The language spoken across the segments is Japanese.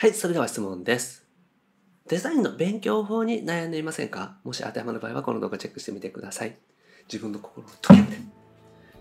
はい、それでは質問です。デザインの勉強法に悩んでいませんか？もし当てはまる場合はこの動画チェックしてみてください。自分の心を解けて。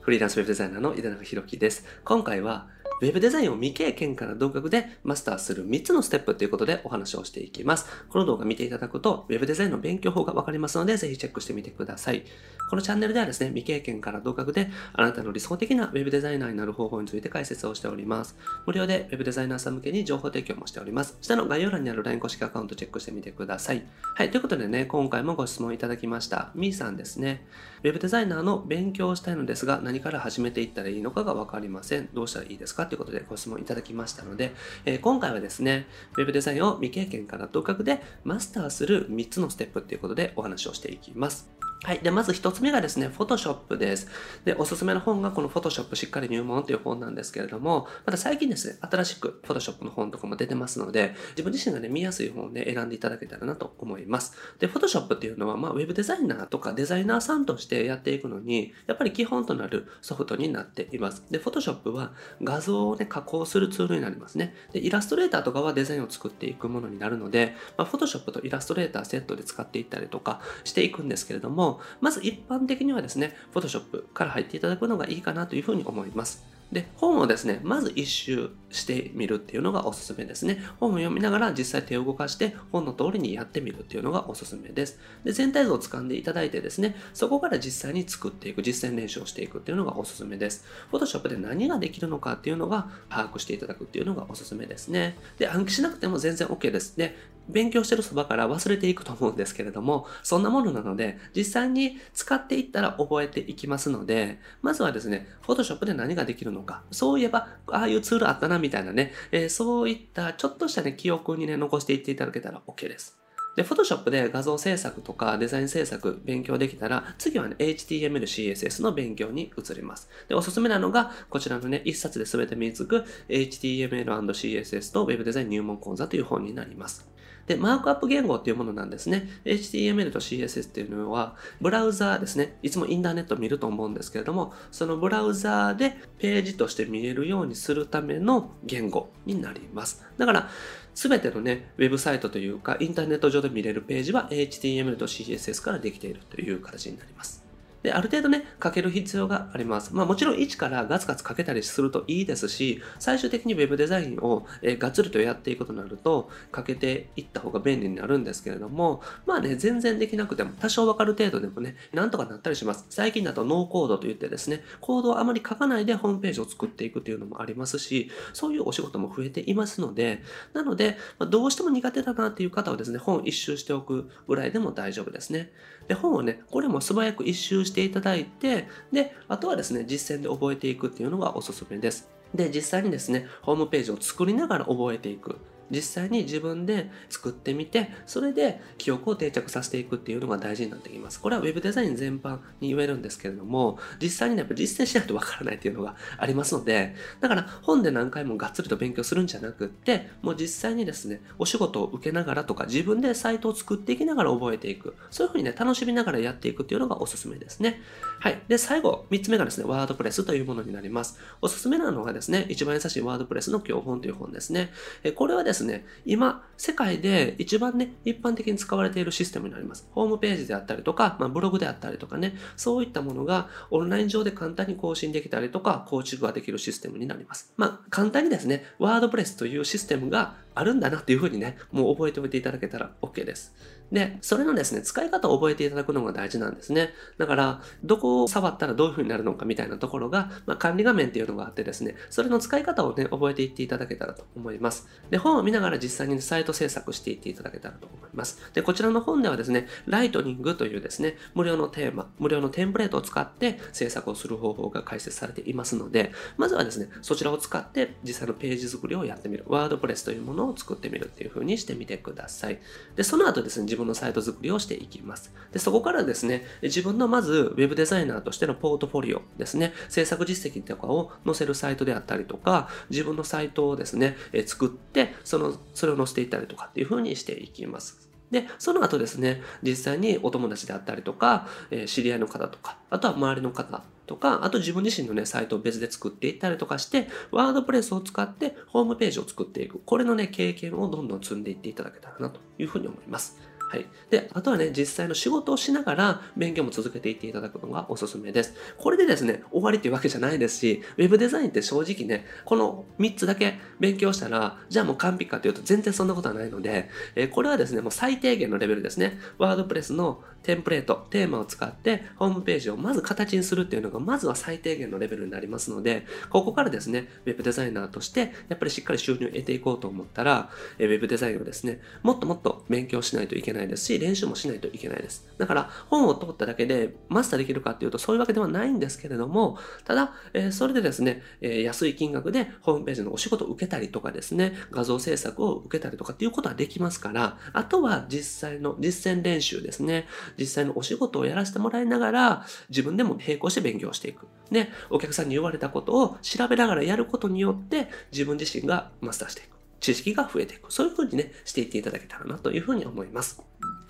フリーランスウェブデザイナーの井田中弘樹です。今回は、ウェブデザインを未経験から独学でマスターする3つのステップということでお話をしていきます。この動画見ていただくと、ウェブデザインの勉強法がわかりますので、ぜひチェックしてみてください。このチャンネルではですね、未経験から独学であなたの理想的なウェブデザイナーになる方法について解説をしております。無料でウェブデザイナーさん向けに情報提供もしております。下の概要欄にある LINE 公式アカウントチェックしてみてください。はい、ということでね、今回もご質問いただきました。みーさんですね。ウェブデザイナーの勉強をしたいのですが、何から始めていったらいいのかがわかりません。どうしたらいいですかということでご質問いただきましたので、えー今回はですね、Web デザインを未経験から独学でマスターする3つのステップということでお話をしていきます。はい。で、まず一つ目がですね、Photoshop です。で、おすすめの本がこの Photoshop しっかり入門という本なんですけれども、また最近ですね、新しく Photoshop の本とかも出てますので、自分自身がね、見やすい本をね、選んでいただけたらなと思います。で、Photoshop っていうのは、まあ、ウェブデザイナーとかデザイナーさんとしてやっていくのに、やっぱり基本となるソフトになっています。で、Photoshop は画像をね、加工するツールになりますね。で、イラストレーターとかはデザインを作っていくものになるので、まあ、Photoshop とイラストレーターセットで使っていったりとかしていくんですけれども、まず一般的にはですね、Photoshop から入っていただくのがいいかなというふうに思います。で、本をですね、まず一周してみるっていうのがおすすめですね。本を読みながら実際手を動かして本の通りにやってみるっていうのがおすすめです。で、全体像を掴んでいただいてですね、そこから実際に作っていく、実践練習をしていくっていうのがおすすめです。Photoshop で何ができるのかっていうのが把握していただくっていうのがおすすめですね。で、暗記しなくても全然 OK です。で、勉強してるそばから忘れていくと思うんですけれども、そんなものなので、実際に使っていったら覚えていきますので、まずはですね、Photoshop で何ができるのか、そういえば、ああいうツールあったなみたいなね、えーそういったちょっとしたね、記憶にね、残していっていただけたら OK です。で、Photoshop で画像制作とかデザイン制作勉強できたら、次はね、HTML、CSS の勉強に移ります。で、おすすめなのが、こちらのね、一冊で全て身につく HTML&CSS と Web デザイン入門講座という本になります。で、マークアップ言語っていうものなんですね。HTML と CSS っていうのは、ブラウザーですね。いつもインターネット見ると思うんですけれども、そのブラウザーでページとして見えるようにするための言語になります。だから、すべてのね、ウェブサイトというか、インターネット上で見れるページは HTML と CSS からできているという形になります。で、ある程度ね、書ける必要があります。まあもちろん一からガツガツ書けたりするといいですし、最終的に Web デザインを、えーがっつりとやっていくとなると、書けていった方が便利になるんですけれども、まあね、全然できなくても、多少わかる程度でもね、なんとかなったりします。最近だとノーコードといってですね、コードをあまり書かないでホームページを作っていくっていうのもありますし、そういうお仕事も増えていますので、なので、まあどうしても苦手だなっていう方はですね、本一周しておくぐらいでも大丈夫ですね。で、本をね、これも素早く一周してていただいて、で、あとはですね、実践で覚えていくっていうのがおすすめです。で、実際にですね、ホームページを作りながら覚えていく。実際に自分で作ってみて、それで記憶を定着させていくっていうのが大事になってきます。これは Web デザイン全般に言えるんですけれども、実際にね、やっぱ実践しないとわからないっていうのがありますので、だから本で何回もがっつりと勉強するんじゃなくって、もう実際にですね、お仕事を受けながらとか、自分でサイトを作っていきながら覚えていく。そういうふうにね、楽しみながらやっていくっていうのがおすすめですね。はい。で、最後、3つ目がですね、ワードプレスというものになります。おすすめなのがですね、一番優しいワードプレスの教本という本ですね。えこれはですね、ですね今、世界で一番ね、一般的に使われているシステムになります。ホームページであったりとか、まあ、ブログであったりとかね、そういったものがオンライン上で簡単に更新できたりとか、構築ができるシステムになります。まあ、簡単にですね、ワードプレスというシステムがあるんだなっていうふうにね、もう覚えておいていただけたら OK です。で、それのですね、使い方を覚えていただくのが大事なんですね。だから、どこを触ったらどういう風になるのかみたいなところが、まあ、管理画面っていうのがあってですね、それの使い方をね、覚えていっていただけたらと思います。で、本を見ながら実際にサイト制作していっていただけたらと思います。で、こちらの本ではですね、ライトニングというですね、無料のテーマ、無料のテンプレートを使って制作をする方法が解説されていますので、まずはですね、そちらを使って実際のページ作りをやってみる。ワードプレスというものをを作ってみるっていう風にしてみてください。で、その後ですね、自分のサイト作りをしていきます。で、そこからですね、自分のまず Web デザイナーとしてのポートフォリオですね、制作実績とかを載せるサイトであったりとか、自分のサイトをですね、え作って、その、それを載せていったりとかっていう風にしていきます。で、その後ですね、実際にお友達であったりとか、え知り合いの方とか、あとは周りの方とか、あと自分自身のね、サイトを別で作っていったりとかして、ワードプレスを使ってホームページを作っていく。これのね、経験をどんどん積んでいっていただけたらなというふうに思います。はい。で、あとはね、実際の仕事をしながら勉強も続けていっていただくのがおすすめです。これでですね、終わりっていうわけじゃないですし、ウェブデザインって正直ね、この3つだけ勉強したら、じゃあもう完璧かというと全然そんなことはないので、えー、これはですね、もう最低限のレベルですね。ワードプレスのテンプレート、テーマを使ってホームページをまず形にするっていうのが、まずは最低限のレベルになりますので、ここからですね、ウェブデザイナーとして、やっぱりしっかり収入を得ていこうと思ったら、えー、ウェブデザインをですね、もっともっと勉強しないといけないないですし、練習もしないといけないです。だから、本を通っただけでマスターできるかっていうと、そういうわけではないんですけれども、ただ、えー、それでですね、えー、安い金額でホームページのお仕事を受けたりとかですね、画像制作を受けたりとかっていうことはできますから、あとは実際の実践練習ですね、実際のお仕事をやらせてもらいながら、自分でも並行して勉強していく。で、お客さんに言われたことを調べながらやることによって、自分自身がマスターしていく。知識が増えていく。そういうふうにね、していっていただけたらなというふうに思います。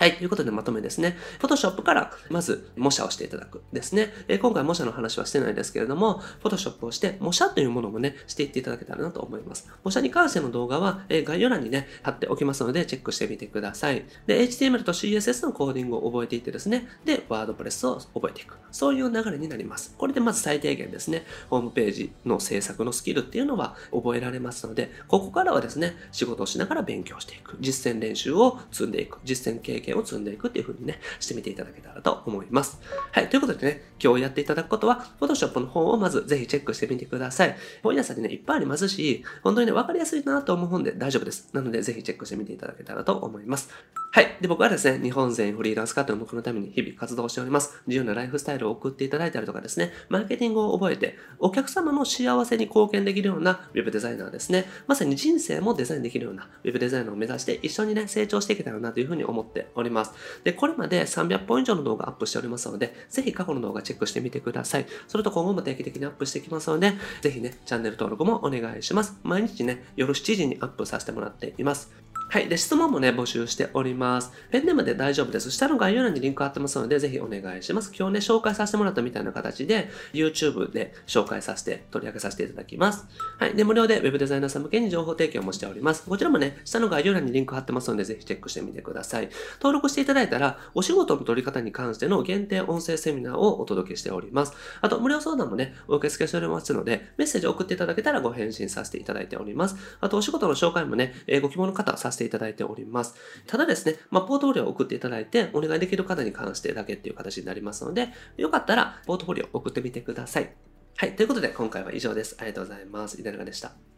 はい。ということでまとめですね。Photoshop からまず模写をしていただくですね。え、今回模写の話はしてないですけれども、Photoshop をして模写というものもね、していっていただけたらなと思います。模写に関しての動画は、え、概要欄にね、貼っておきますので、チェックしてみてください。で、HTML と CSS のコーディングを覚えていってですね、で、WordPress を覚えていく。そういう流れになります。これでまず最低限ですね、ホームページの制作のスキルっていうのは覚えられますので、ここからはですね、仕事をしながら勉強していく。実践練習を積んでいく。実践経験を積んでいくっていう風にね、してみていただけたらと思います。はい。ということでね、今日やっていただくことは、Photoshop の方をまずぜひチェックしてみてください。本屋さんにね、いっぱいありますし、本当にね、わかりやすいなと思う本で大丈夫です。なので、ぜひチェックしてみていただけたらと思います。はい。で、僕はですね、日本全フリーランス化という目のために日々活動しております。自由なライフスタイルを送っていただいたりとかですね、マーケティングを覚えて、お客様の幸せに貢献できるような Web デザイナーですね。まさに人生もデザインできるような Web デザイナーを目指して一緒にね、成長していけたらなというふうに思っております。で、これまで300本以上の動画アップしておりますので、ぜひ過去の動画チェックしてみてください。それと今後も定期的にアップしていきますので、ぜひね、チャンネル登録もお願いします。毎日ね、夜7時にアップさせてもらっています。はい。で、質問もね、募集しております。ペンネームで大丈夫です。下の概要欄にリンク貼ってますので、ぜひお願いします。今日ね、紹介させてもらったみたいな形で、YouTube で紹介させて、取り上げさせていただきます。はい。で、無料で Web デザイナーさん向けに情報提供もしております。こちらもね、下の概要欄にリンク貼ってますので、ぜひチェックしてみてください。登録していただいたら、お仕事の取り方に関しての限定音声セミナーをお届けしております。あと、無料相談もね、お受け付けしておりますので、メッセージを送っていただけたらご返信させていただいております。あと、お仕事の紹介もね、ご希望の方させていただいております。ただですね、まあ、ポートフォリオを送っていただいて、お願いできる方に関してだけっていう形になりますので、よかったら、ポートフォリオを送ってみてください。はい。ということで、今回は以上です。ありがとうございます。いかがでした。